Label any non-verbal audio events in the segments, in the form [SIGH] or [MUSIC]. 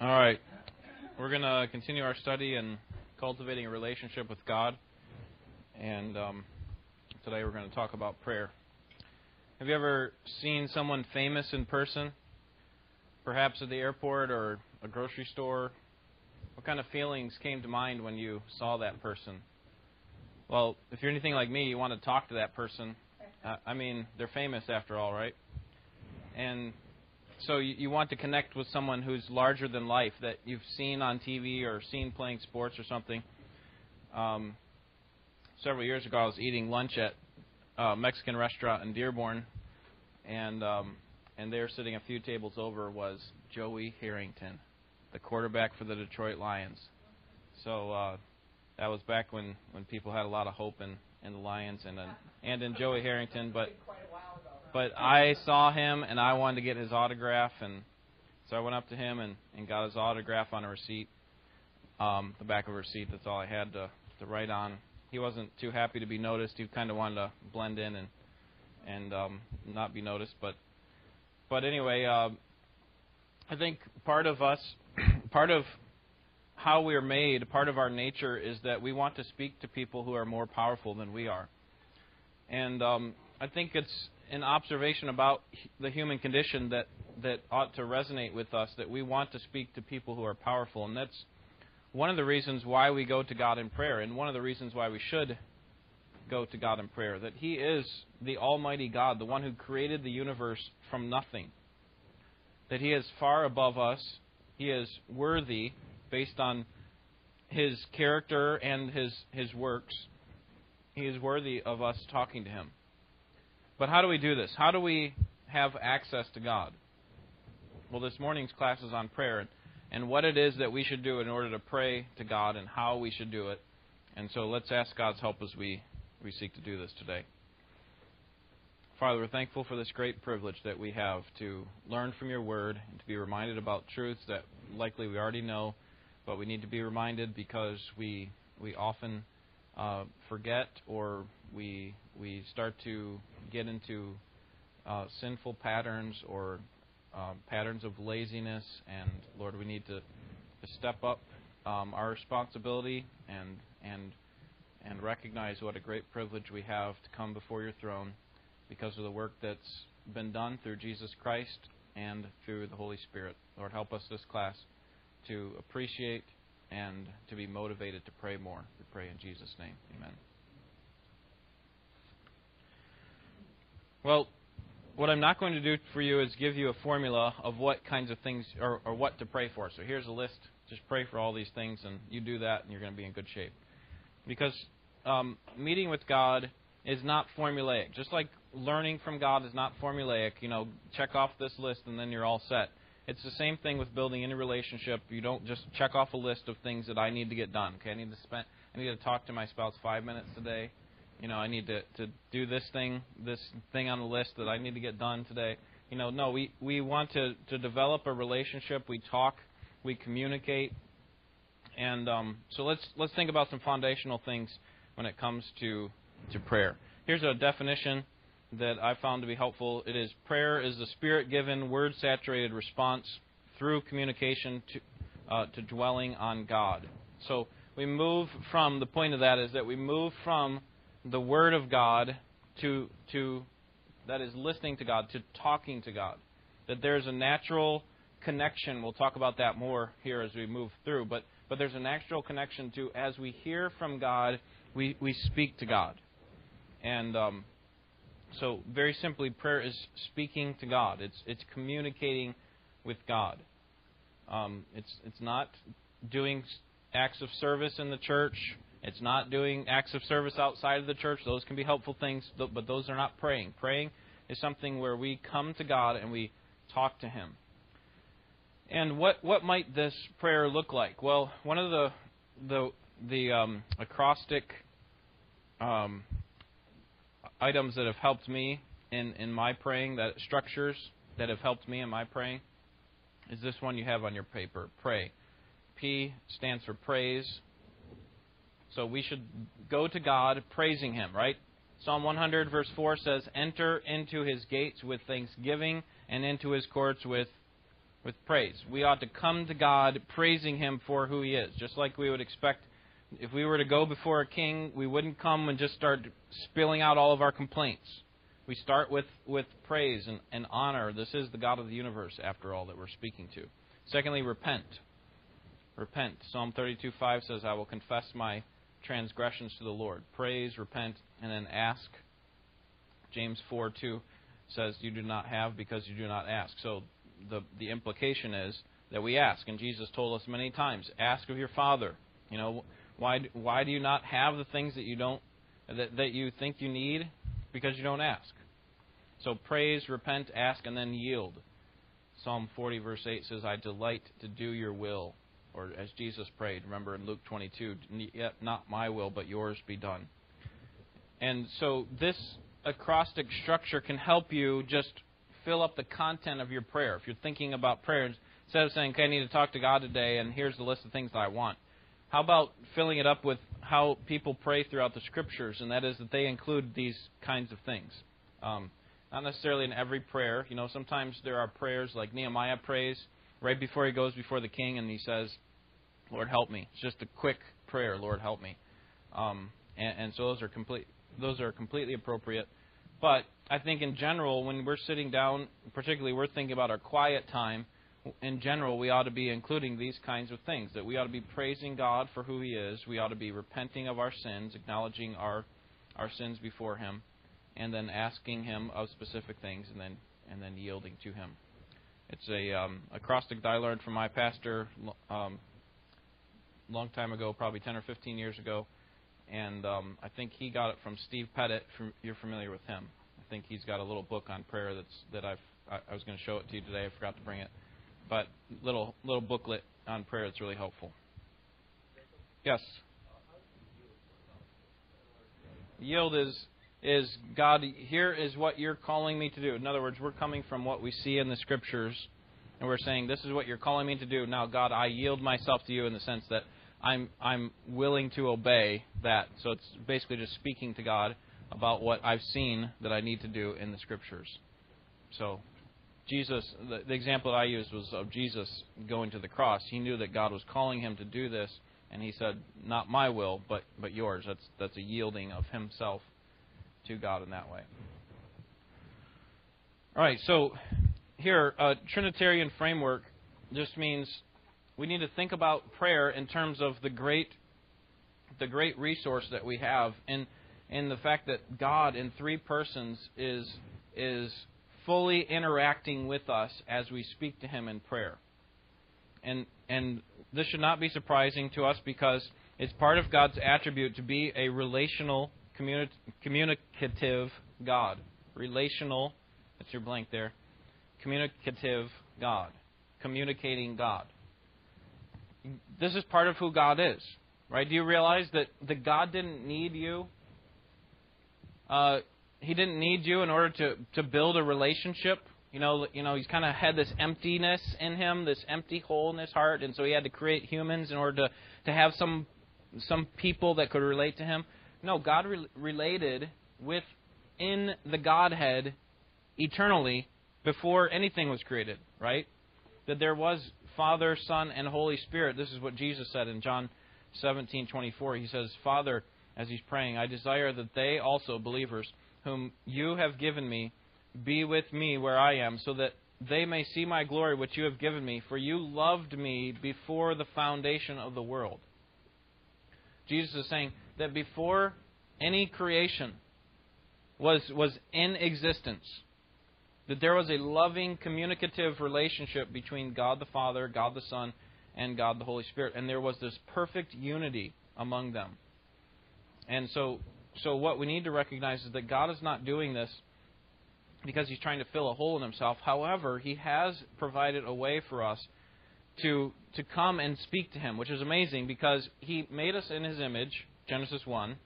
All right. We're going to continue our study in cultivating a relationship with God. And um, today we're going to talk about prayer. Have you ever seen someone famous in person? Perhaps at the airport or a grocery store? What kind of feelings came to mind when you saw that person? Well, if you're anything like me, you want to talk to that person. I mean, they're famous after all, right? And so you, you want to connect with someone who's larger than life that you've seen on TV or seen playing sports or something. Um, several years ago, I was eating lunch at a Mexican restaurant in Dearborn, and um, and there, sitting a few tables over, was Joey Harrington, the quarterback for the Detroit Lions. So uh, that was back when when people had a lot of hope in in the Lions and in, and in Joey Harrington, but but I saw him and I wanted to get his autograph, and so I went up to him and, and got his autograph on a receipt, um, the back of a receipt. That's all I had to to write on. He wasn't too happy to be noticed. He kind of wanted to blend in and and um, not be noticed. But but anyway, uh, I think part of us, [CLEARS THROAT] part of how we are made, part of our nature is that we want to speak to people who are more powerful than we are. And um, I think it's an observation about the human condition that that ought to resonate with us that we want to speak to people who are powerful. And that's one of the reasons why we go to God in prayer and one of the reasons why we should go to God in prayer that he is the almighty God the one who created the universe from nothing. That he is far above us. He is worthy based on his character and his his works. He is worthy of us talking to him but how do we do this? How do we have access to God? Well, this morning's class is on prayer and what it is that we should do in order to pray to God and how we should do it. And so let's ask God's help as we, we seek to do this today. Father, we're thankful for this great privilege that we have to learn from your word and to be reminded about truths that likely we already know, but we need to be reminded because we, we often uh, forget or we we start to get into uh, sinful patterns or um, patterns of laziness, and Lord, we need to, to step up um, our responsibility and and and recognize what a great privilege we have to come before your throne because of the work that's been done through Jesus Christ and through the Holy Spirit. Lord, help us this class to appreciate and to be motivated to pray more. We pray in Jesus' name. Amen. Well, what I'm not going to do for you is give you a formula of what kinds of things or, or what to pray for. So here's a list. Just pray for all these things, and you do that, and you're going to be in good shape. Because um, meeting with God is not formulaic. Just like learning from God is not formulaic, you know, check off this list and then you're all set. It's the same thing with building any relationship. You don't just check off a list of things that I need to get done. Okay, I need to spend I need to talk to my spouse five minutes today you know, I need to, to do this thing, this thing on the list that I need to get done today. You know, no, we, we want to, to develop a relationship. We talk, we communicate. And um, so let's, let's think about some foundational things when it comes to, to prayer. Here's a definition that I found to be helpful. It is prayer is the spirit given, word saturated response through communication to, uh, to dwelling on God. So we move from, the point of that is that we move from the Word of God to, to that is listening to God, to talking to God. That there's a natural connection. We'll talk about that more here as we move through. But, but there's a natural connection to, as we hear from God, we, we speak to God. And um, so, very simply, prayer is speaking to God, it's, it's communicating with God. Um, it's, it's not doing acts of service in the church. It's not doing acts of service outside of the church. Those can be helpful things, but those are not praying. Praying is something where we come to God and we talk to Him. And what what might this prayer look like? Well, one of the the the um, acrostic um, items that have helped me in in my praying, that structures that have helped me in my praying, is this one you have on your paper. Pray. P stands for praise. So we should go to God praising Him, right? Psalm 100, verse 4 says, Enter into His gates with thanksgiving and into His courts with with praise. We ought to come to God praising Him for who He is, just like we would expect. If we were to go before a king, we wouldn't come and just start spilling out all of our complaints. We start with, with praise and, and honor. This is the God of the universe, after all, that we're speaking to. Secondly, repent. Repent. Psalm 32:5 says, I will confess my transgressions to the Lord. Praise, repent, and then ask. James 4:2 says, You do not have because you do not ask. So the, the implication is that we ask. And Jesus told us many times, ask of your Father. You know, why, why do you not have the things that you don't that, that you think you need? Because you don't ask. So praise, repent, ask, and then yield. Psalm 40, verse 8 says, I delight to do your will. Or as Jesus prayed, remember in Luke 22, yet not my will, but yours be done. And so this acrostic structure can help you just fill up the content of your prayer. If you're thinking about prayers, instead of saying, okay, I need to talk to God today, and here's the list of things that I want, how about filling it up with how people pray throughout the scriptures, and that is that they include these kinds of things. Um, not necessarily in every prayer. You know, sometimes there are prayers like Nehemiah prays right before he goes before the king, and he says, "Lord, help me." It's just a quick prayer, "Lord, help me," um, and, and so those are complete. Those are completely appropriate. But I think in general, when we're sitting down, particularly we're thinking about our quiet time, in general, we ought to be including these kinds of things. That we ought to be praising God for who He is. We ought to be repenting of our sins, acknowledging our our sins before Him, and then asking Him of specific things, and then and then yielding to Him. It's a um, acrostic that I learned from my pastor um, long time ago, probably 10 or 15 years ago and um, I think he got it from Steve Pettit. From, you're familiar with him. I think he's got a little book on prayer that's that I've I, I was going to show it to you today. I forgot to bring it, but little little booklet on prayer that's really helpful. Yes. Yield is is God. Here is what you're calling me to do. In other words, we're coming from what we see in the scriptures, and we're saying this is what you're calling me to do. Now, God, I yield myself to you in the sense that I'm I'm willing to obey that. So it's basically just speaking to God about what I've seen that I need to do in the scriptures. So Jesus, the, the example that I used was of Jesus going to the cross. He knew that God was calling him to do this, and he said, "Not my will, but but yours." That's that's a yielding of himself to God in that way. All right, so here, a Trinitarian framework just means we need to think about prayer in terms of the great the great resource that we have and in the fact that God in three persons is is fully interacting with us as we speak to him in prayer. And and this should not be surprising to us because it's part of God's attribute to be a relational communi- communicative God. Relational, that's your blank there. Communicative God. Communicating God this is part of who God is, right? Do you realize that, that God didn't need you? Uh, he didn't need you in order to, to build a relationship. You know, you know, he's kind of had this emptiness in him, this empty hole in his heart, and so he had to create humans in order to, to have some some people that could relate to him. No, God re- related with in the Godhead eternally before anything was created, right? That there was Father, Son, and Holy Spirit. This is what Jesus said in John 17:24. He says, "Father, as he's praying, I desire that they also, believers, whom you have given me, be with me where I am, so that they may see my glory which you have given me, for you loved me before the foundation of the world." Jesus is saying that before any creation was was in existence, that there was a loving, communicative relationship between God the Father, God the Son, and God the Holy Spirit. And there was this perfect unity among them. And so, so what we need to recognize is that God is not doing this because he's trying to fill a hole in himself. However, he has provided a way for us to to come and speak to him, which is amazing because he made us in his image, Genesis 1.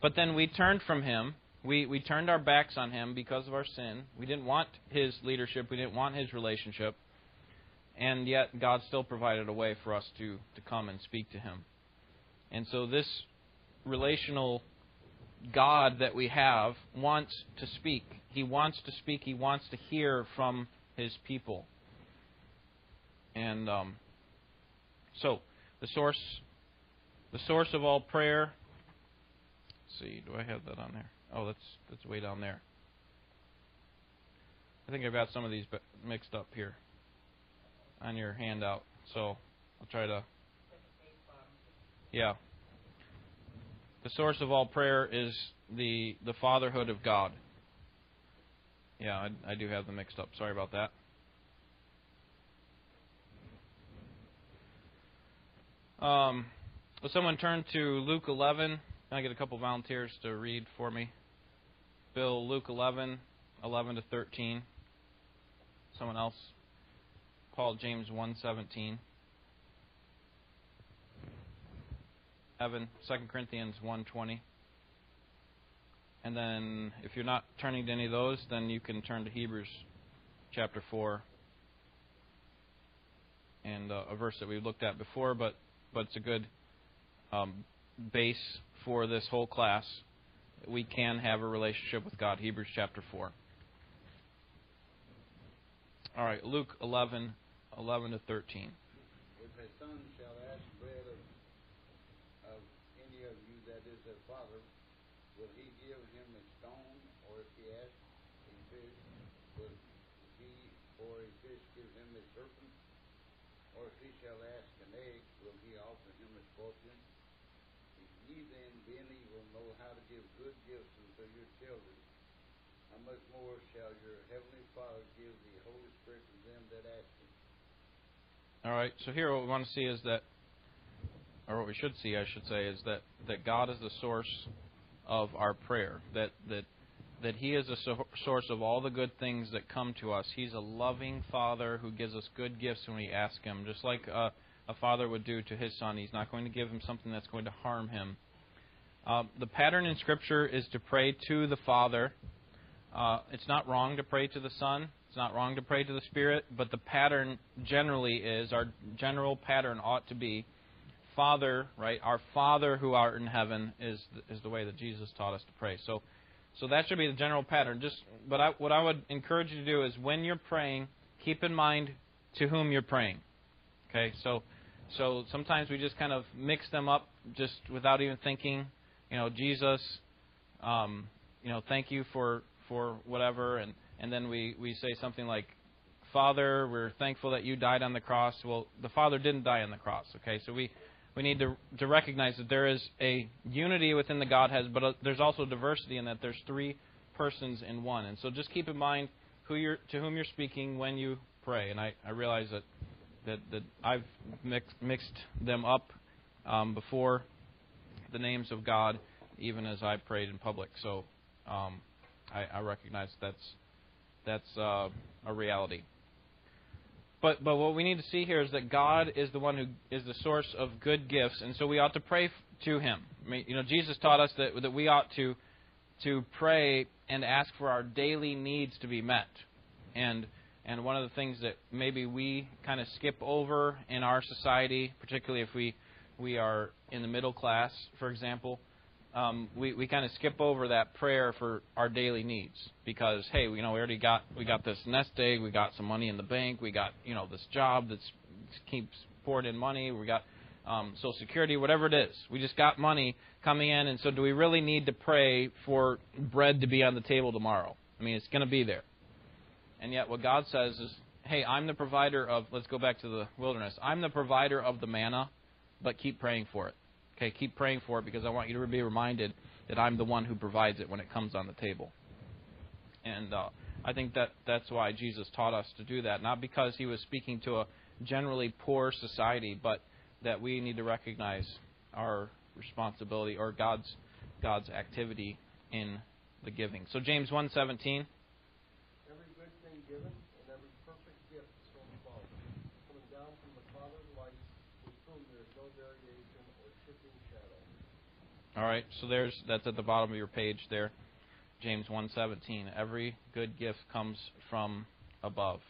But then we turned from him we, we turned our backs on him because of our sin. We didn't want his leadership. We didn't want his relationship. And yet, God still provided a way for us to, to come and speak to him. And so, this relational God that we have wants to speak. He wants to speak. He wants to hear from his people. And um, so the source, the source of all prayer. Let's see, do I have that on there? Oh, that's that's way down there. I think I've got some of these mixed up here on your handout. So I'll try to. Yeah. The source of all prayer is the the fatherhood of God. Yeah, I, I do have them mixed up. Sorry about that. Um, will someone turn to Luke 11? Can I get a couple volunteers to read for me? Bill, Luke 11, 11 to 13. Someone else? Paul, James 1:17. Evan, 2 Corinthians 1:20. And then, if you're not turning to any of those, then you can turn to Hebrews chapter 4 and uh, a verse that we've looked at before, but but it's a good um, base for this whole class. We can have a relationship with God. Hebrews chapter 4. All right, Luke 11, 11 to 13. If a son shall ask bread of, of any of you that is a father, will he give him a stone? Or if he asks a fish, will he for a fish give him a serpent? Or if he shall ask an egg, will he offer him a scorpion? If ye then, being evil, know how to give good gifts unto your children, how much more shall your heavenly Father give the Holy Spirit to them that ask him? All right. So here, what we want to see is that, or what we should see, I should say, is that that God is the source of our prayer. That that that He is the so- source of all the good things that come to us. He's a loving Father who gives us good gifts when we ask Him, just like a, a father would do to his son. He's not going to give him something that's going to harm him. Uh, the pattern in Scripture is to pray to the Father. Uh, it's not wrong to pray to the Son. It's not wrong to pray to the Spirit, but the pattern generally is our general pattern ought to be Father, right? Our Father who art in heaven is is the way that Jesus taught us to pray. So, so that should be the general pattern. Just, but I, what I would encourage you to do is when you're praying, keep in mind to whom you're praying. Okay, so so sometimes we just kind of mix them up just without even thinking. You know, Jesus, um, you know, thank you for for whatever, and and then we we say something like, Father, we're thankful that you died on the cross. Well, the Father didn't die on the cross. Okay, so we we need to to recognize that there is a unity within the Godhead, but uh, there's also diversity in that there's three persons in one. And so just keep in mind who you're to whom you're speaking when you pray. And I I realize that that that I've mixed mixed them up um, before the names of God, even as I prayed in public. So um, I, I recognize that's that's uh, a reality. But but what we need to see here is that God is the one who is the source of good gifts, and so we ought to pray to Him. I mean, you know, Jesus taught us that that we ought to to pray and ask for our daily needs to be met, and and one of the things that maybe we kind of skip over in our society, particularly if we we are in the middle class, for example, um, we we kind of skip over that prayer for our daily needs because hey, you know, we already got we got this nest egg, we got some money in the bank, we got you know this job that keeps pouring in money, we got um, Social Security, whatever it is. We just got money coming in, and so do we really need to pray for bread to be on the table tomorrow? I mean, it's going to be there. And yet, what God says is, hey, I'm the provider of, let's go back to the wilderness. I'm the provider of the manna, but keep praying for it. Okay, keep praying for it because I want you to be reminded that I'm the one who provides it when it comes on the table. And uh, I think that that's why Jesus taught us to do that. Not because he was speaking to a generally poor society, but that we need to recognize our responsibility or God's God's activity in the giving. So James 1:17 Every good thing given and every perfect gift is from above, coming down from the Father of lights, with whom there is no variation or shifting shadow. All right, so there's that's at the bottom of your page there. James 1:17. Every good gift comes from above.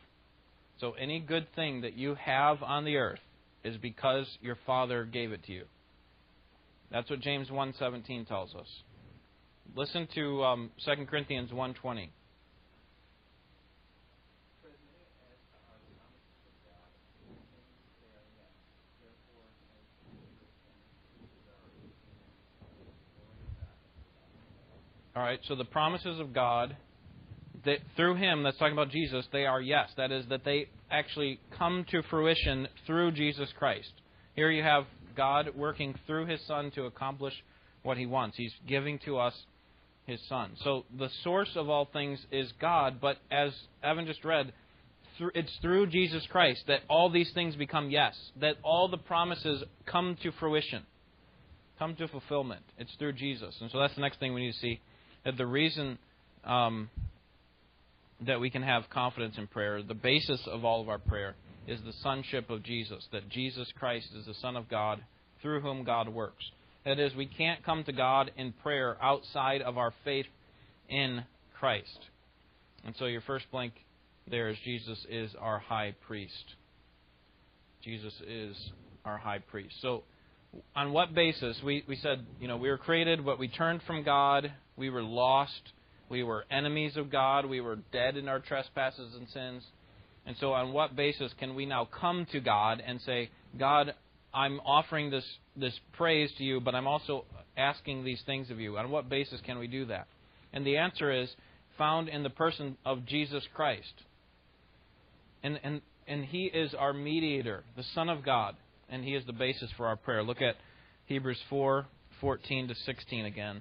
So any good thing that you have on the earth is because your Father gave it to you. That's what James 1:17 tells us. Listen to um, 2 Corinthians 1:20. All right, so the promises of God, that through Him, that's talking about Jesus, they are yes. That is, that they actually come to fruition through Jesus Christ. Here you have God working through His Son to accomplish what He wants. He's giving to us His Son. So the source of all things is God, but as Evan just read, it's through Jesus Christ that all these things become yes, that all the promises come to fruition, come to fulfillment. It's through Jesus. And so that's the next thing we need to see that the reason um, that we can have confidence in prayer, the basis of all of our prayer, is the sonship of Jesus, that Jesus Christ is the Son of God through whom God works. That is, we can't come to God in prayer outside of our faith in Christ. And so your first blank there is Jesus is our high priest. Jesus is our high priest. So, on what basis? We, we said, you know, we were created, but we turned from God. We were lost. We were enemies of God. We were dead in our trespasses and sins. And so, on what basis can we now come to God and say, God, I'm offering this, this praise to you, but I'm also asking these things of you? On what basis can we do that? And the answer is found in the person of Jesus Christ. And, and, and He is our mediator, the Son of God, and He is the basis for our prayer. Look at Hebrews 4 14 to 16 again.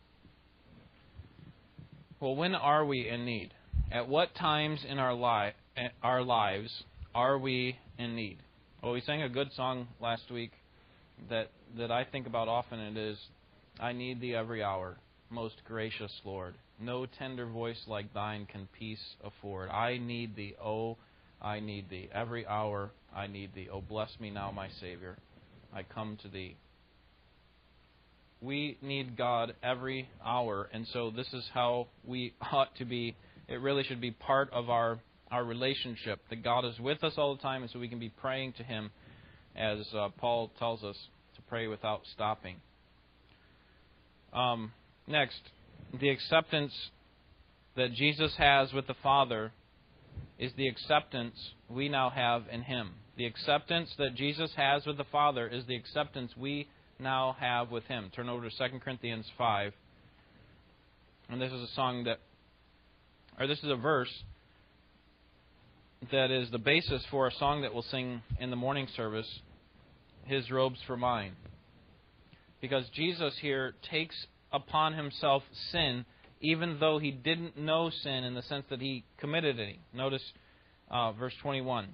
Well, when are we in need? At what times in our, li- eh, our lives are we in need? Well, we sang a good song last week that, that I think about often. It is, I need thee every hour, most gracious Lord. No tender voice like thine can peace afford. I need thee, oh, I need thee. Every hour I need thee. Oh, bless me now, my Savior. I come to thee. We need God every hour, and so this is how we ought to be. It really should be part of our, our relationship that God is with us all the time, and so we can be praying to Him, as uh, Paul tells us to pray without stopping. Um, next, the acceptance that Jesus has with the Father is the acceptance we now have in Him. The acceptance that Jesus has with the Father is the acceptance we now have with Him. Turn over to 2 Corinthians 5. And this is a song that, or this is a verse that is the basis for a song that we'll sing in the morning service His Robes for Mine. Because Jesus here takes upon Himself sin even though he didn't know sin in the sense that he committed any. Notice uh, verse 21.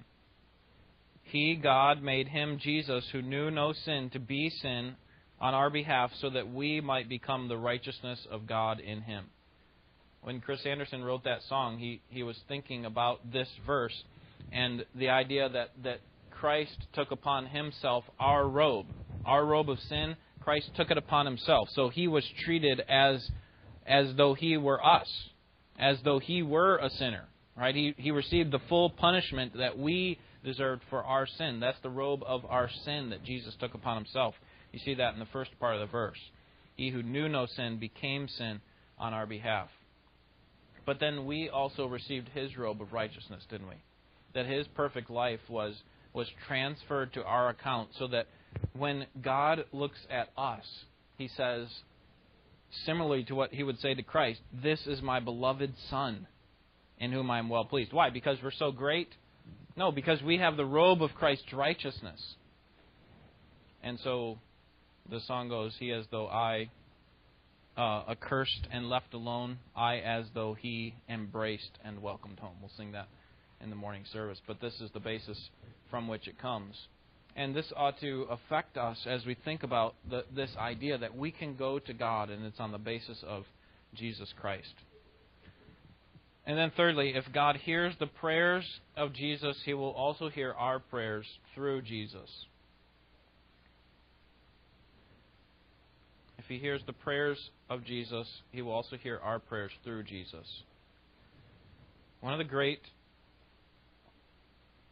He, God, made him, Jesus, who knew no sin, to be sin on our behalf so that we might become the righteousness of God in him. When Chris Anderson wrote that song, he, he was thinking about this verse and the idea that, that Christ took upon himself our robe. Our robe of sin, Christ took it upon himself. So he was treated as as though he were us, as though he were a sinner. Right? He he received the full punishment that we deserved for our sin. That's the robe of our sin that Jesus took upon himself. You see that in the first part of the verse. He who knew no sin became sin on our behalf. But then we also received his robe of righteousness, didn't we? That his perfect life was was transferred to our account so that when God looks at us, he says, similarly to what he would say to Christ This is my beloved Son, in whom I am well pleased. Why? Because we're so great? No, because we have the robe of Christ's righteousness. And so the song goes, He as though I, uh, accursed and left alone, I as though He embraced and welcomed home. We'll sing that in the morning service. But this is the basis from which it comes. And this ought to affect us as we think about the, this idea that we can go to God and it's on the basis of Jesus Christ. And then, thirdly, if God hears the prayers of Jesus, He will also hear our prayers through Jesus. If he hears the prayers of Jesus, he will also hear our prayers through Jesus. One of the great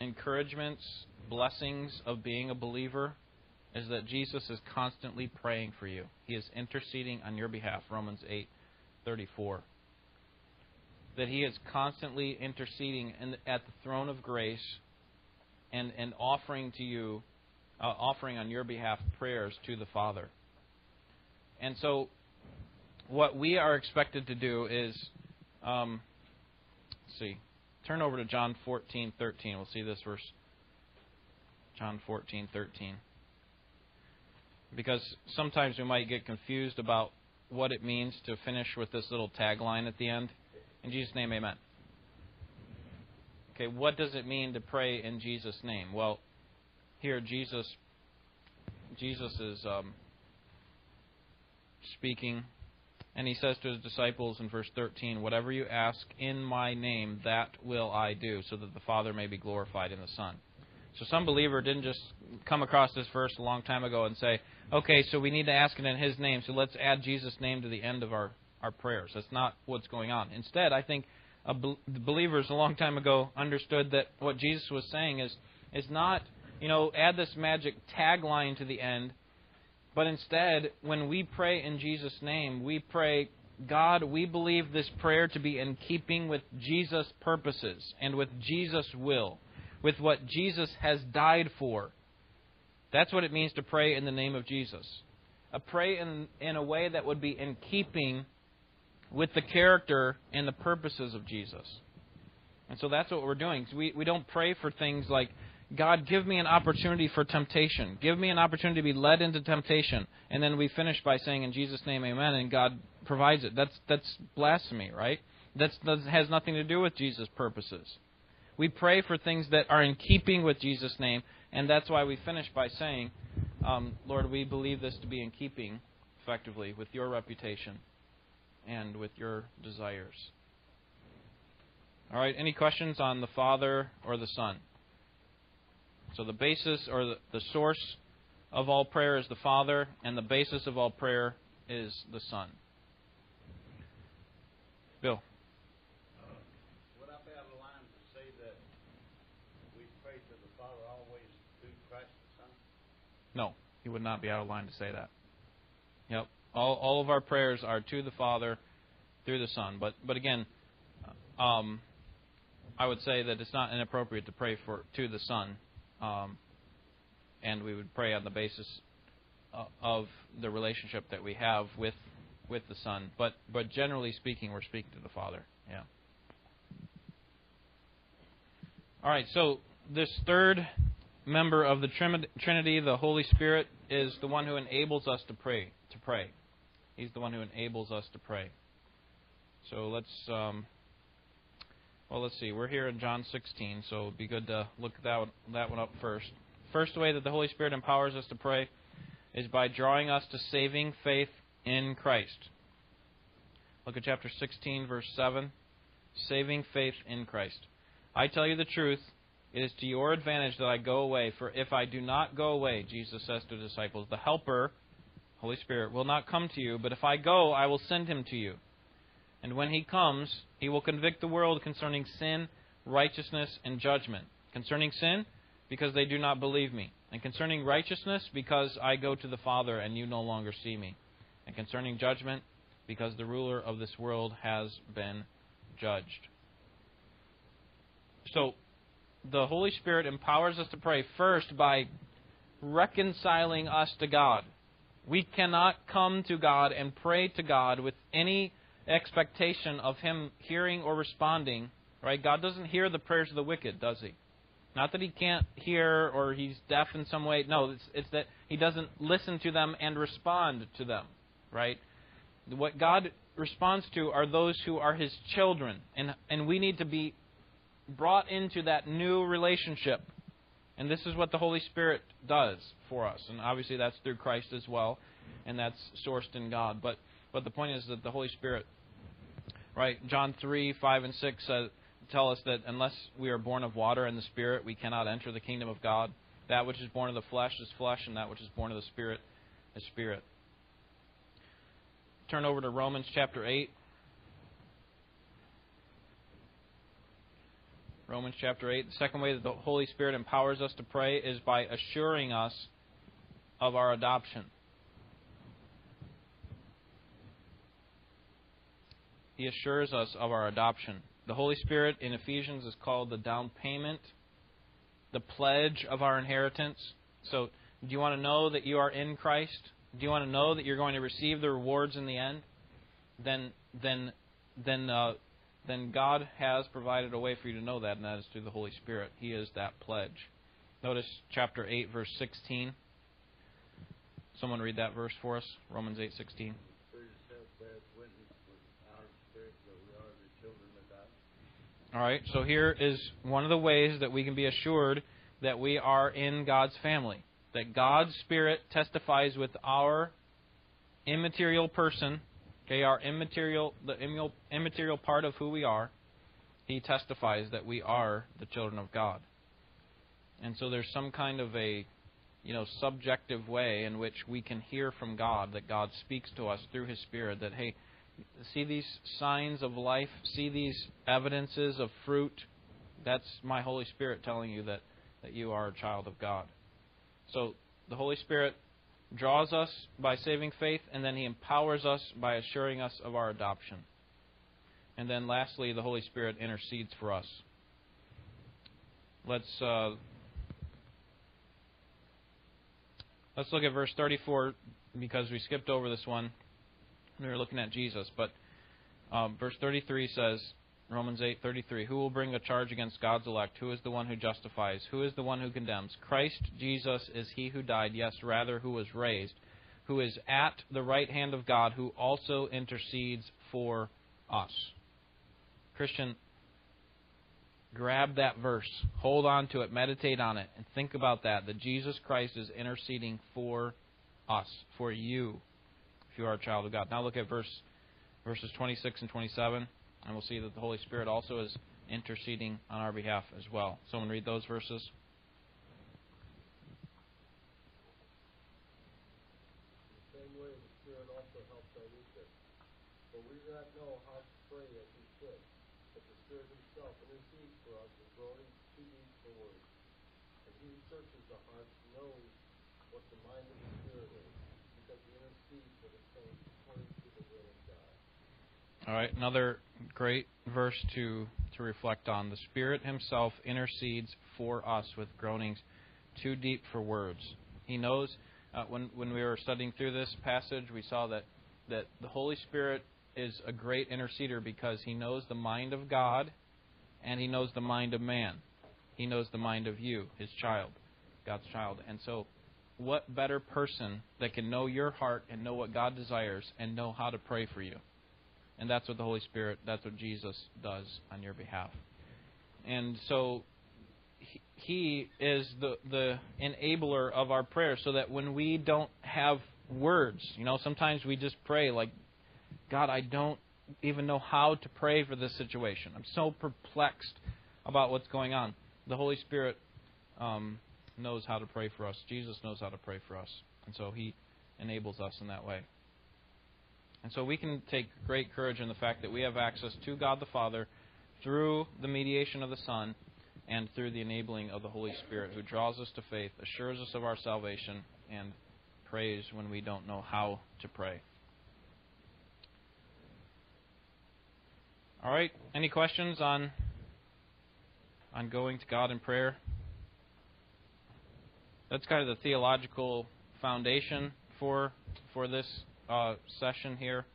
encouragements, blessings of being a believer is that Jesus is constantly praying for you. He is interceding on your behalf, Romans 8:34. That he is constantly interceding in, at the throne of grace and, and offering to you, uh, offering on your behalf prayers to the Father. And so, what we are expected to do is, um, see, turn over to John 14:13. We'll see this verse. John 14:13 because sometimes we might get confused about what it means to finish with this little tagline at the end. In Jesus' name, amen. Okay, what does it mean to pray in Jesus' name? Well, here Jesus Jesus is um, speaking, and he says to his disciples in verse 13, "Whatever you ask in my name, that will I do, so that the Father may be glorified in the Son." So some believer didn't just come across this verse a long time ago and say, okay, so we need to ask it in His name, so let's add Jesus' name to the end of our, our prayers. That's not what's going on. Instead, I think believers a long time ago understood that what Jesus was saying is, is not, you know, add this magic tagline to the end, but instead, when we pray in Jesus' name, we pray, God, we believe this prayer to be in keeping with Jesus' purposes and with Jesus' will with what Jesus has died for. That's what it means to pray in the name of Jesus. A pray in, in a way that would be in keeping with the character and the purposes of Jesus. And so that's what we're doing. We, we don't pray for things like, God, give me an opportunity for temptation. Give me an opportunity to be led into temptation. And then we finish by saying, in Jesus' name, amen, and God provides it. That's, that's blasphemy, right? That has nothing to do with Jesus' purposes. We pray for things that are in keeping with Jesus' name, and that's why we finish by saying, um, Lord, we believe this to be in keeping, effectively, with your reputation and with your desires. All right, any questions on the Father or the Son? So the basis or the, the source of all prayer is the Father, and the basis of all prayer is the Son. Bill. Uh, would I be out of line to say that we pray for the Father always through Christ the Son? No, he would not be out of line to say that. Yep. All, all of our prayers are to the Father through the Son. But but again, um, I would say that it's not inappropriate to pray for to the Son, um, and we would pray on the basis of the relationship that we have with with the Son. But but generally speaking, we're speaking to the Father. Yeah. All right. So this third member of the Trinity, the Holy Spirit, is the one who enables us to pray. To pray, He's the one who enables us to pray. So let's, um, well, let's see. We're here in John 16, so it'd be good to look that one, that one up first. First way that the Holy Spirit empowers us to pray is by drawing us to saving faith in Christ. Look at chapter 16, verse 7. Saving faith in Christ. I tell you the truth. It is to your advantage that I go away, for if I do not go away, Jesus says to the disciples, the Helper, Holy Spirit, will not come to you, but if I go, I will send him to you. And when he comes, he will convict the world concerning sin, righteousness, and judgment. Concerning sin, because they do not believe me. And concerning righteousness, because I go to the Father and you no longer see me. And concerning judgment, because the ruler of this world has been judged. So, the Holy Spirit empowers us to pray first by reconciling us to God. We cannot come to God and pray to God with any expectation of Him hearing or responding. Right? God doesn't hear the prayers of the wicked, does He? Not that He can't hear or He's deaf in some way. No, it's, it's that He doesn't listen to them and respond to them. Right? What God responds to are those who are His children, and and we need to be brought into that new relationship. And this is what the Holy Spirit does for us. And obviously that's through Christ as well, and that's sourced in God. But but the point is that the Holy Spirit, right? John 3, 5, and 6 uh, tell us that unless we are born of water and the Spirit, we cannot enter the kingdom of God. That which is born of the flesh is flesh, and that which is born of the Spirit is spirit. turn over to Romans chapter 8. Romans chapter 8. The second way that the Holy Spirit empowers us to pray is by assuring us of our adoption. He assures us of our adoption. The Holy Spirit in Ephesians is called the down payment, the pledge of our inheritance. So, do you want to know that you are in Christ? Do you want to know that you're going to receive the rewards in the end? Then, then, then, uh, then God has provided a way for you to know that, and that is through the Holy Spirit. He is that pledge. Notice chapter 8, verse 16. Someone read that verse for us. Romans 8, 16. All right, so here is one of the ways that we can be assured that we are in God's family. That God's Spirit testifies with our immaterial person, okay, our immaterial, the immaterial part of who we are. He testifies that we are the children of God. And so there's some kind of a, you know, subjective way in which we can hear from God, that God speaks to us through His Spirit, that, hey, see these signs of life, see these evidences of fruit. That's my Holy Spirit telling you that, that you are a child of God. So the Holy Spirit draws us by saving faith, and then He empowers us by assuring us of our adoption. And then lastly, the Holy Spirit intercedes for us. Let's uh, let's look at verse 34 because we skipped over this one we were looking at Jesus. But um, verse 33 says, Romans 8:33, Who will bring a charge against God's elect? Who is the one who justifies? Who is the one who condemns? Christ Jesus is he who died, yes, rather who was raised, who is at the right hand of God, who also intercedes for us. Christian, grab that verse, hold on to it, meditate on it, and think about that that Jesus Christ is interceding for us, for you if you are a child of God. Now look at verse verses 26 and 27, and we'll see that the Holy Spirit also is interceding on our behalf as well. Someone read those verses. The same way the Spirit also helps our weakness. For we do not know how to pray as we should, but the Spirit Himself intercedes for us with groanings too deep for words. And He who searches the heart knows what the mind of the Spirit is all right, another great verse to to reflect on. The Spirit Himself intercedes for us with groanings too deep for words. He knows. Uh, when when we were studying through this passage, we saw that that the Holy Spirit is a great interceder because He knows the mind of God, and He knows the mind of man. He knows the mind of you, His child, God's child, and so what better person that can know your heart and know what God desires and know how to pray for you? And that's what the Holy Spirit, that's what Jesus does on your behalf. And so he is the the enabler of our prayer so that when we don't have words, you know, sometimes we just pray like God, I don't even know how to pray for this situation. I'm so perplexed about what's going on. The Holy Spirit um, knows how to pray for us. Jesus knows how to pray for us. And so he enables us in that way. And so we can take great courage in the fact that we have access to God the Father through the mediation of the Son and through the enabling of the Holy Spirit, who draws us to faith, assures us of our salvation, and prays when we don't know how to pray. All right. Any questions on on going to God in prayer? that's kind of the theological foundation for for this uh, session here.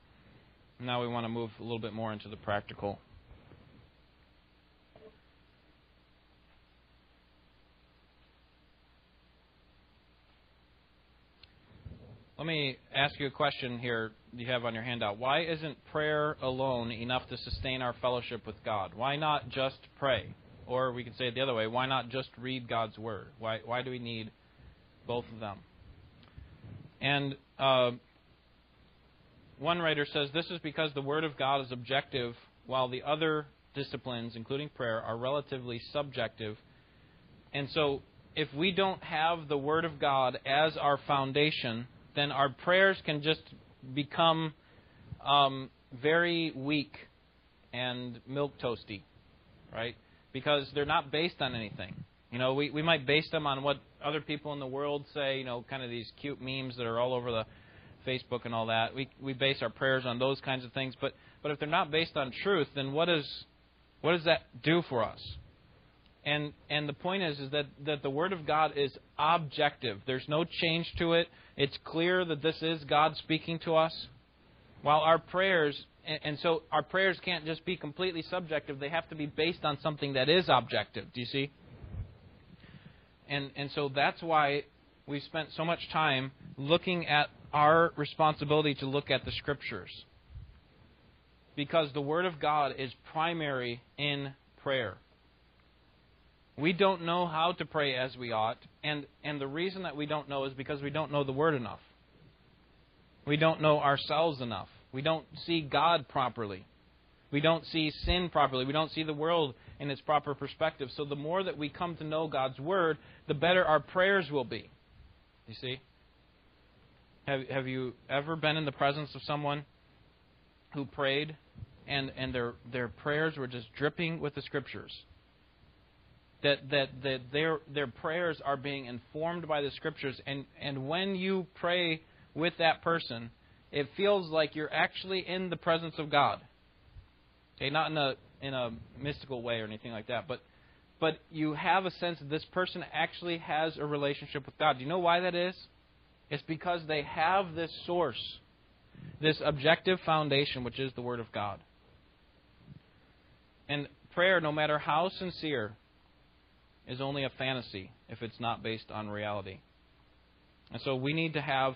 Now we want to move a little bit more into the practical. Let me ask you a question here you have on your handout. Why isn't prayer alone enough to sustain our fellowship with God? Why not just pray? Or we could say it the other way, why not just read God's Word? Why, why do we need both of them. And uh, one writer says this is because the Word of God is objective, while the other disciplines, including prayer, are relatively subjective. And so, if we don't have the Word of God as our foundation, then our prayers can just become um, very weak and milk toasty, right? Because they're not based on anything. You know, we, we might base them on what other people in the world say, you know, kind of these cute memes that are all over the Facebook and all that. We we base our prayers on those kinds of things, but but if they're not based on truth, then what is what does that do for us? And and the point is is that that the word of God is objective. There's no change to it. It's clear that this is God speaking to us. While our prayers and, and so our prayers can't just be completely subjective. They have to be based on something that is objective. Do you see? And and so that's why we've spent so much time looking at our responsibility to look at the scriptures. Because the Word of God is primary in prayer. We don't know how to pray as we ought, and, and the reason that we don't know is because we don't know the Word enough. We don't know ourselves enough. We don't see God properly. We don't see sin properly. We don't see the world in its proper perspective. So the more that we come to know God's Word, the better our prayers will be. You see? Have, have you ever been in the presence of someone who prayed and, and their, their prayers were just dripping with the Scriptures? That, that, that their, their prayers are being informed by the Scriptures, and, and when you pray with that person, it feels like you're actually in the presence of God. Okay, not in a in a mystical way or anything like that, but but you have a sense that this person actually has a relationship with God. Do you know why that is? It's because they have this source, this objective foundation, which is the Word of God. And prayer, no matter how sincere, is only a fantasy if it's not based on reality. And so we need to have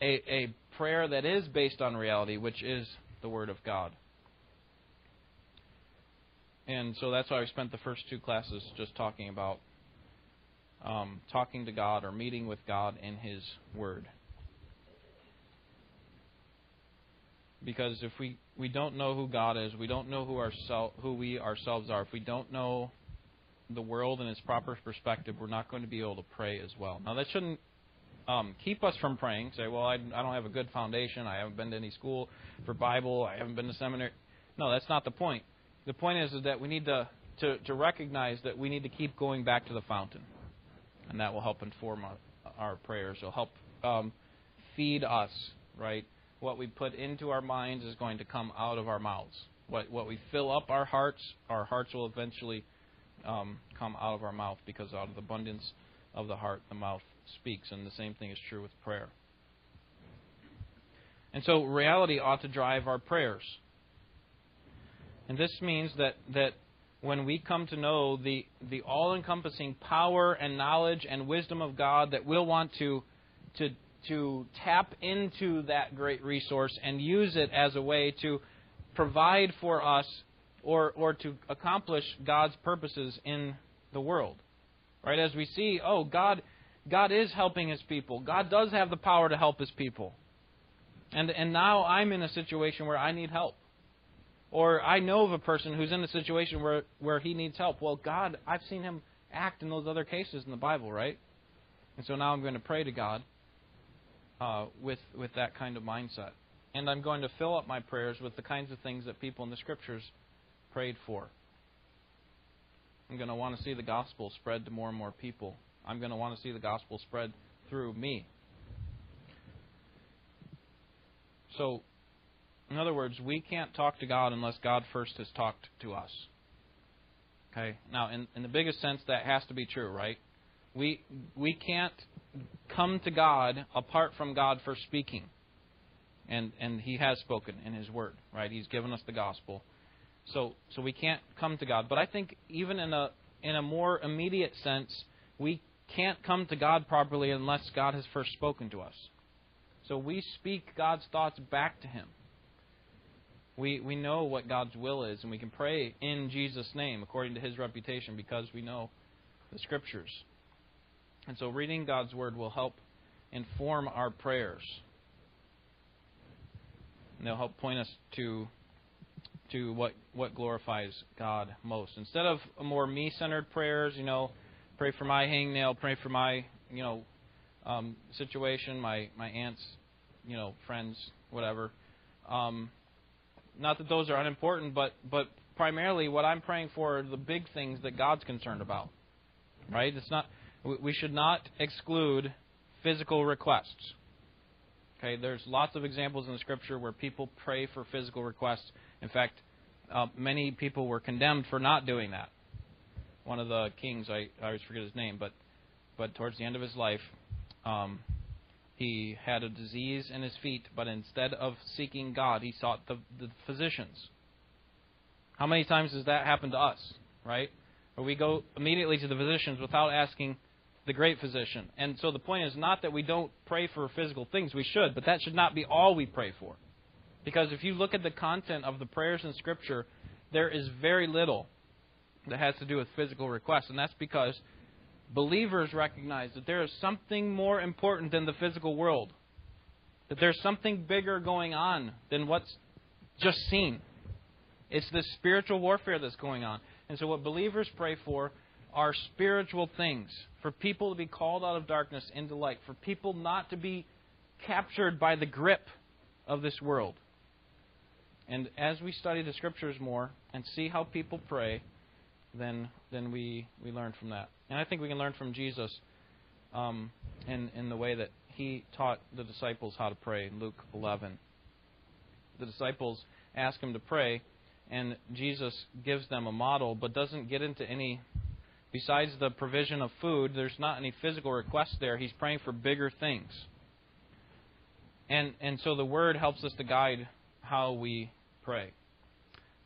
a, a prayer that is based on reality, which is the Word of God. And so that's why we spent the first two classes just talking about um, talking to God or meeting with God in His Word. Because if we, we don't know who God is, we don't know who, oursel- who we ourselves are, if we don't know the world in its proper perspective, we're not going to be able to pray as well. Now, that shouldn't um, keep us from praying. Say, well, I, I don't have a good foundation. I haven't been to any school for Bible. I haven't been to seminary. No, that's not the point. The point is, is that we need to, to, to recognize that we need to keep going back to the fountain and that will help inform our, our prayers. It'll help um, feed us, right? What we put into our minds is going to come out of our mouths. What what we fill up our hearts, our hearts will eventually um, come out of our mouth because out of the abundance of the heart, the mouth speaks, and the same thing is true with prayer. And so reality ought to drive our prayers. And this means that, that when we come to know the, the all encompassing power and knowledge and wisdom of God, that we'll want to, to, to tap into that great resource and use it as a way to provide for us or, or to accomplish God's purposes in the world. Right? As we see, oh, God, God is helping His people. God does have the power to help His people. And, and now I'm in a situation where I need help. Or I know of a person who's in a situation where, where he needs help. Well, God, I've seen him act in those other cases in the Bible, right? And so now I'm going to pray to God uh, with, with that kind of mindset. And I'm going to fill up my prayers with the kinds of things that people in the Scriptures prayed for. I'm going to want to see the gospel spread to more and more people. I'm going to want to see the gospel spread through me. So in other words, we can't talk to God unless God first has talked to us. Okay? Now, in, in the biggest sense, that has to be true, right? We, we can't come to God apart from God first speaking. And, and He has spoken in His Word, right? He's given us the gospel. So, so we can't come to God. But I think even in a, in a more immediate sense, we can't come to God properly unless God has first spoken to us. So we speak God's thoughts back to Him. We, we know what God's will is, and we can pray in Jesus' name according to his reputation because we know the Scriptures. And so reading God's Word will help inform our prayers. And they'll help point us to to what what glorifies God most. Instead of more me-centered prayers, you know, pray for my hangnail, pray for my you know um, situation, my my aunt's you know friends, whatever Um, not that those are unimportant, but but primarily what I'm praying for are the big things that God's concerned about. Right? It's not. We should not exclude physical requests. Okay, there's lots of examples in the scripture where people pray for physical requests. In fact, uh, many people were condemned for not doing that. One of the kings, I, I always forget his name, but but towards the end of his life, um, he had a disease in his feet, but instead of seeking God, he sought the, the physicians. How many times does that happen to us, right? Where we go immediately to the physicians without asking the great physician. And so the point is not that we don't pray for physical things. We should, but that should not be all we pray for. Because if you look at the content of the prayers in Scripture, there is very little that has to do with physical requests. And that's because believers recognize that there is something more important than the physical world. That there's something bigger going on than what's just seen. It's the spiritual warfare that's going on. And so, what believers pray for are spiritual things for people to be called out of darkness into light, for people not to be captured by the grip of this world. And as we study the scriptures more and see how people pray, then then we, we learn from that. And I think we can learn from Jesus um, in, in the way that he taught the disciples how to pray, Luke 11. The disciples ask him to pray, and Jesus gives them a model, but doesn't get into any besides the provision of food, there's not any physical request there. He's praying for bigger things. And, and so the Word helps us to guide how we pray.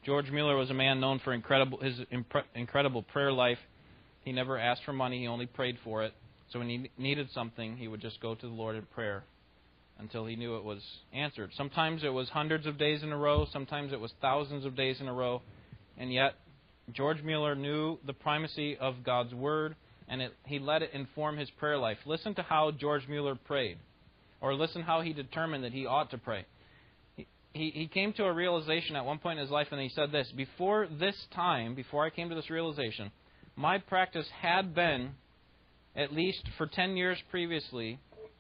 George Mueller was a man known for incredible, his impre- incredible prayer life. He never asked for money, he only prayed for it. So when he needed something, he would just go to the Lord in prayer until he knew it was answered. Sometimes it was hundreds of days in a row, sometimes it was thousands of days in a row, and yet George Mueller knew the primacy of God's Word, and it, he let it inform his prayer life. Listen to how George Mueller prayed, or listen how he determined that he ought to pray. He, he, came to a realization at one point in his life, and he said this Before this time, before I came to this realization, my practice had been, at least for 10 years previously,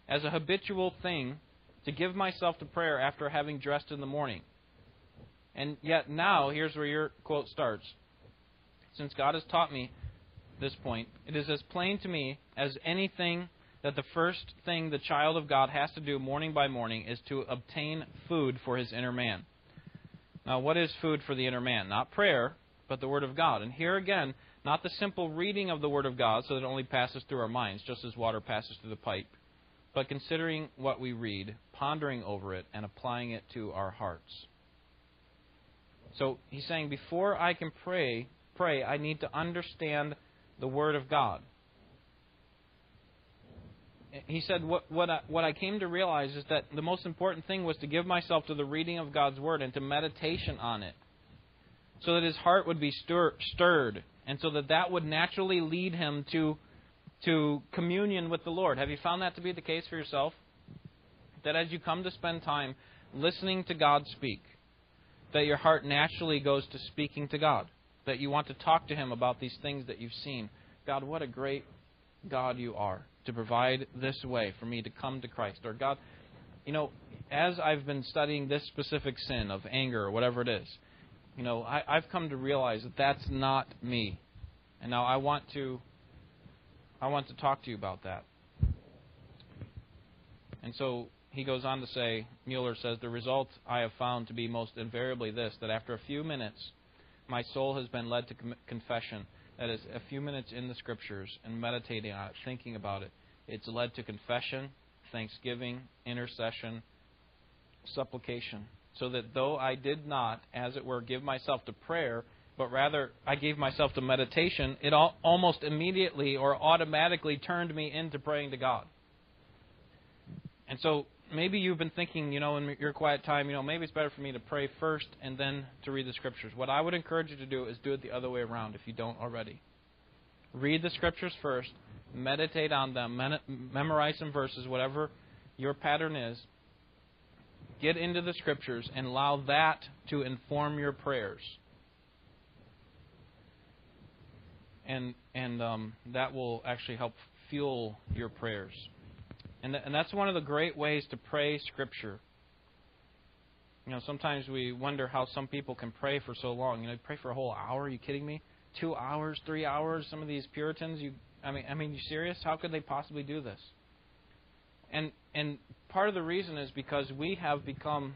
as a habitual thing to give myself to prayer after having dressed in the morning. And yet now, here's where your quote starts since God has taught me this point, it is as plain to me as anything that the first thing the child of God has to do morning by morning is to obtain food for his inner man. Now, what is food for the inner man? Not prayer, but the Word of God. And here again, not the simple reading of the Word of God so that it only passes through our minds, just as water passes through the pipe, but considering what we read, pondering over it, and applying it to our hearts. So he's saying, before I can pray, pray, I need to understand the Word of God. He said, what, what, I, what I came to realize is that the most important thing was to give myself to the reading of God's Word and to meditation on it, so that his heart would be stir, stirred, and so that that would naturally lead him to, to communion with the Lord. Have you found that to be the case for yourself? That as you come to spend time listening to God speak, that your heart naturally goes to speaking to God that you want to talk to Him about these things that you've seen. God, what a great God you are to provide this way for me to come to Christ. Or, God, you know, as I've been studying this specific sin of anger or whatever it is, you know, I, I've come to realize that that's not me. And now I want to I want to talk to you about that. And so he goes on to say, Mueller says, the result I have found to be most invariably this, that after a few minutes my soul has been led to confession. That is, a few minutes in the Scriptures and meditating on it, thinking about it. It's led to confession, thanksgiving, intercession, supplication. So that though I did not, as it were, give myself to prayer, but rather I gave myself to meditation, it all, almost immediately or automatically turned me into praying to God. And so maybe you've been thinking, you know, in your quiet time, you know, maybe it's better for me to pray first and then to read the scriptures. What I would encourage you to do is do it the other way around if you don't already. Read the scriptures first, meditate on them, memorize some verses, whatever your pattern is. Get into the scriptures and allow that to inform your prayers. And and um, that will actually help fuel your prayers. And, th- and that's one of the great ways to pray Scripture. You know, sometimes we wonder how some people can pray for so long. You know, pray for a whole hour. Are you kidding me? Two hours, three hours. Some of these Puritans, you, I mean, I mean, you serious? How could they possibly do this? And and part of the reason is because we have become,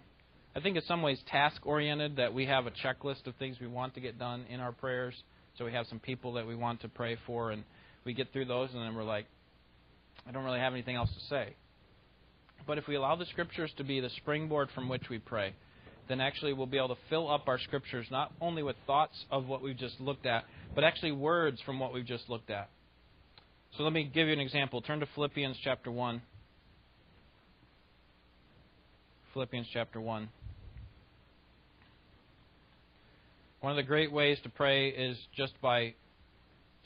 I think, in some ways, task oriented. That we have a checklist of things we want to get done in our prayers. So we have some people that we want to pray for, and we get through those, and then we're like, I don't really have anything else to say. But if we allow the Scriptures to be the springboard from which we pray, then actually we'll be able to fill up our Scriptures not only with thoughts of what we've just looked at, but actually words from what we've just looked at. So let me give you an example. Turn to Philippians chapter 1. Philippians chapter 1. One of the great ways to pray is just by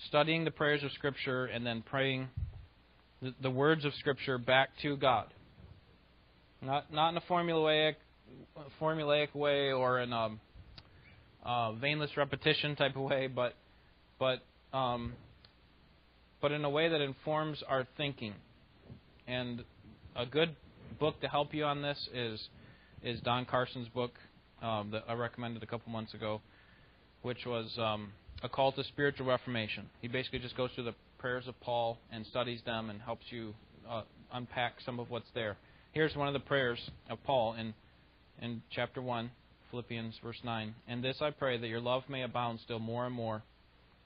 studying the prayers of Scripture and then praying the, words of Scripture back to God. Not not in a formulaic formulaic way or in a uh, vainless repetition type of way, but but um, but in a way that informs our thinking. And a good book to help you on this is is Don Carson's book um, that I recommended a couple months ago, which was um, a call to spiritual reformation. He basically just goes through the prayers of Paul and studies them and helps you uh, unpack some of what's there. Here's one of the prayers of Paul in in chapter 1, Philippians verse 9. And this I pray that your love may abound still more and more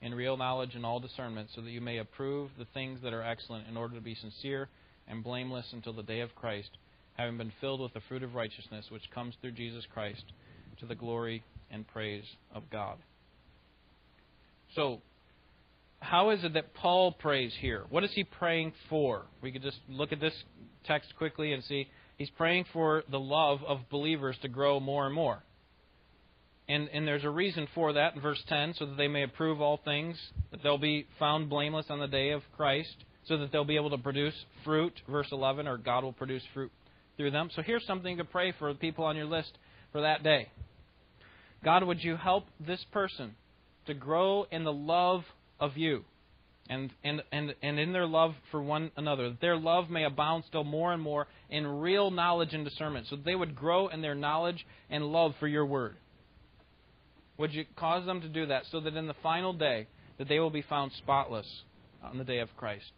in real knowledge and all discernment, so that you may approve the things that are excellent in order to be sincere and blameless until the day of Christ, having been filled with the fruit of righteousness which comes through Jesus Christ to the glory and praise of God. So, how is it that Paul prays here? What is he praying for? We could just look at this text quickly and see he's praying for the love of believers to grow more and more. And, and there's a reason for that in verse 10 so that they may approve all things, that they'll be found blameless on the day of Christ, so that they'll be able to produce fruit, verse 11, or God will produce fruit through them. So here's something to pray for the people on your list for that day. God, would you help this person to grow in the love of you and, and, and, and in their love for one another, their love may abound still more and more in real knowledge and discernment, so they would grow in their knowledge and love for your word. Would you cause them to do that so that in the final day that they will be found spotless on the day of Christ?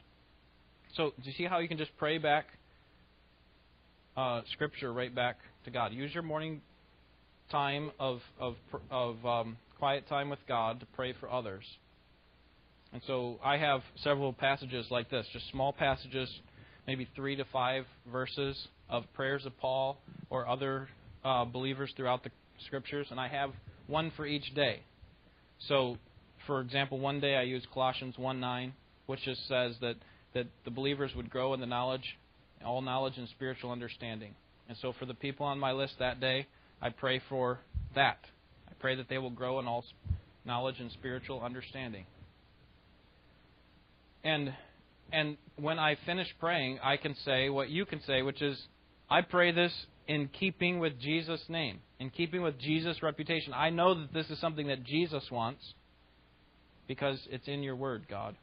So, do you see how you can just pray back uh, Scripture right back to God? Use your morning time of of of um, quiet time with God to pray for others. And so I have several passages like this, just small passages, maybe three to five verses of prayers of Paul or other uh, believers throughout the Scriptures, and I have one for each day. So, for example, one day I use Colossians 1 9, which just says that, that the believers would grow in the knowledge, all knowledge and spiritual understanding. And so, for the people on my list that day, I pray for that. I pray that they will grow in all knowledge and spiritual understanding. And and when I finish praying, I can say what you can say, which is, I pray this in keeping with Jesus' name, in keeping with Jesus' reputation. I know that this is something that Jesus wants because it's in your word, God.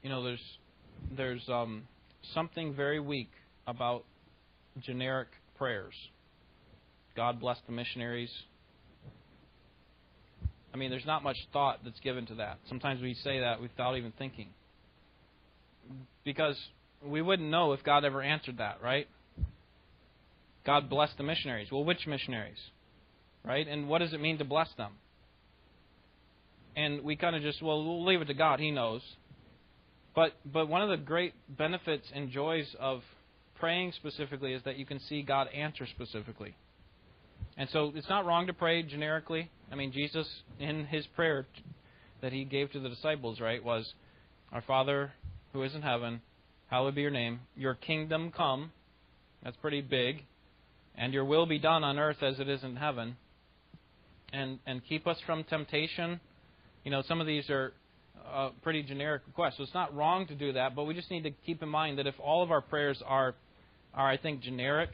You know, there's there's um, something very weak about generic prayers. God bless the missionaries. I mean, there's not much thought that's given to that. Sometimes we say that without even thinking. Because we wouldn't know if God ever answered that, right? God bless the missionaries. Well, which missionaries? Right? And what does it mean to bless them? And we kind of just, well, we'll leave it to God. He knows. But but one of the great benefits and joys of praying specifically is that you can see God answer specifically. And so it's not wrong to pray generically. I mean, Jesus, in his prayer that he gave to the disciples, right, was, Our Father who is in heaven, hallowed be your name. Your kingdom come. That's pretty big. And your will be done on earth as it is in heaven. And, and keep us from temptation. You know, some of these are uh, pretty generic requests. So it's not wrong to do that, but we just need to keep in mind that if all of our prayers are, are I think, generic,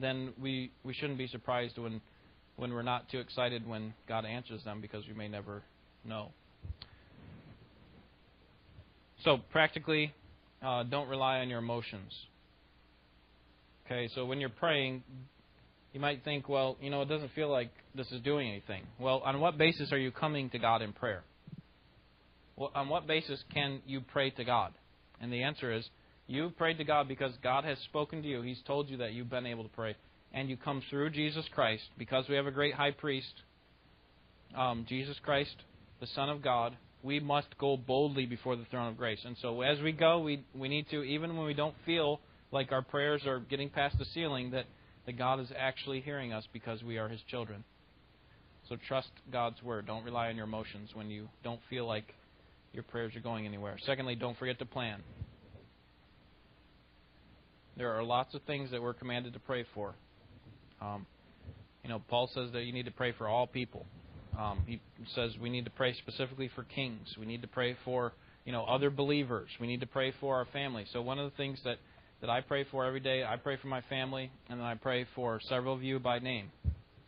then we, we shouldn't be surprised when when we're not too excited when God answers them because we may never know. So, practically, uh, don't rely on your emotions. Okay, so when you're praying, you might think, well, you know, it doesn't feel like this is doing anything. Well, on what basis are you coming to God in prayer? Well, on what basis can you pray to God? And the answer is you've prayed to God because God has spoken to you. He's told you that you've been able to pray. And you come through Jesus Christ because we have a great high priest, um, Jesus Christ, the Son of God. We must go boldly before the throne of grace. And so as we go, we, we need to, even when we don't feel like our prayers are getting past the ceiling, that, that God is actually hearing us because we are His children. So trust God's word. Don't rely on your emotions when you don't feel like your prayers are going anywhere. Secondly, don't forget to plan. There are lots of things that we're commanded to pray for. Um, you know, Paul says that you need to pray for all people. Um, he says we need to pray specifically for kings. We need to pray for you know other believers. We need to pray for our family. So one of the things that that I pray for every day, I pray for my family, and then I pray for several of you by name.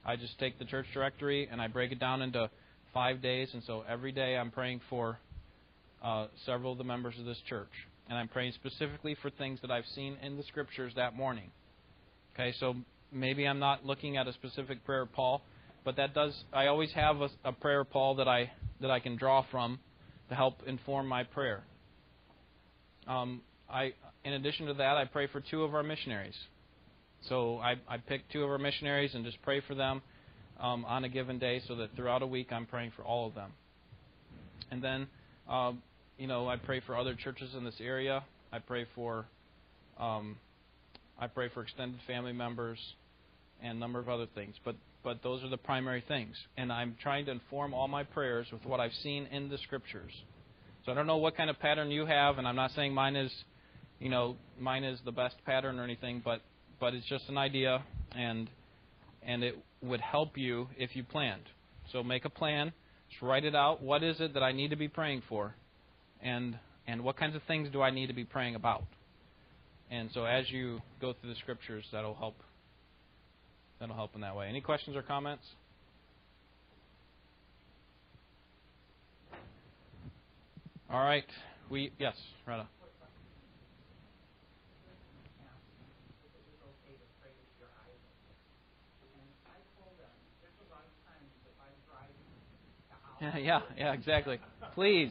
I just take the church directory and I break it down into five days, and so every day I'm praying for uh, several of the members of this church. And I'm praying specifically for things that I've seen in the scriptures that morning. Okay, so maybe I'm not looking at a specific prayer, of Paul, but that does. I always have a, a prayer, Paul, that I that I can draw from to help inform my prayer. Um, I, in addition to that, I pray for two of our missionaries. So I, I pick two of our missionaries and just pray for them um, on a given day, so that throughout a week I'm praying for all of them. And then um, you know, I pray for other churches in this area. I pray for, um, I pray for extended family members, and a number of other things. But but those are the primary things, and I'm trying to inform all my prayers with what I've seen in the scriptures. So I don't know what kind of pattern you have, and I'm not saying mine is, you know, mine is the best pattern or anything, but but it's just an idea, and and it would help you if you planned. So make a plan just write it out. What is it that I need to be praying for? And and what kinds of things do I need to be praying about? And so as you go through the scriptures, that'll help. That'll help in that way. Any questions or comments? All right. We yes, Retta. Yeah, [LAUGHS] yeah, yeah, exactly. Please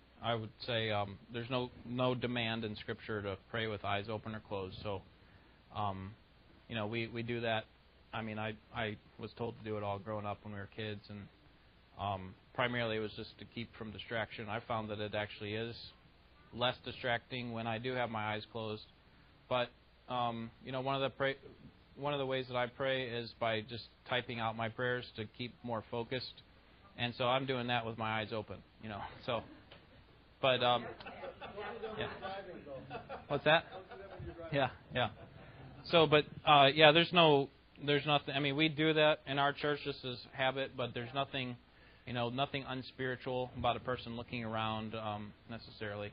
I would say um, there's no no demand in Scripture to pray with eyes open or closed. So, um, you know, we we do that. I mean, I I was told to do it all growing up when we were kids, and um, primarily it was just to keep from distraction. I found that it actually is less distracting when I do have my eyes closed. But um, you know, one of the pray, one of the ways that I pray is by just typing out my prayers to keep more focused. And so I'm doing that with my eyes open, you know. [LAUGHS] So but um, yeah. What's that? Yeah, yeah. So, but uh, yeah, there's no, there's nothing. I mean, we do that in our church just as habit, but there's nothing, you know, nothing unspiritual about a person looking around um, necessarily.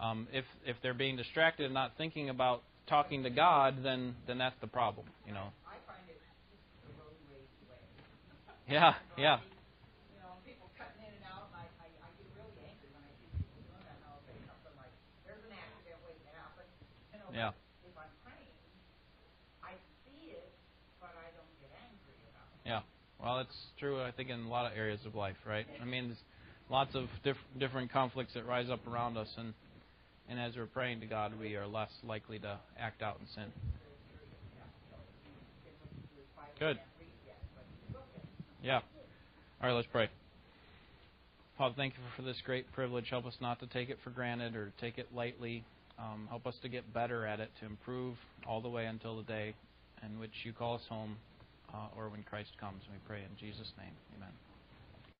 Um, if if they're being distracted and not thinking about talking to God, then then that's the problem, you know. I find it the roadway way. Yeah, yeah. You know, people cutting in and out, and I, I, I get really angry when I see people doing that, and I'll say something like, there's an accident waiting to happen. You Yeah. if I'm praying, I see it, but I don't get angry about it. Yeah. Well, it's true. I think in a lot of areas of life, right? I mean, there's lots of diff- different conflicts that rise up around us, and and as we're praying to God, we are less likely to act out in sin. Good. Yeah. All right, let's pray. Father, thank you for this great privilege. Help us not to take it for granted or take it lightly. Um, help us to get better at it, to improve all the way until the day in which you call us home uh, or when Christ comes. We pray in Jesus' name. Amen.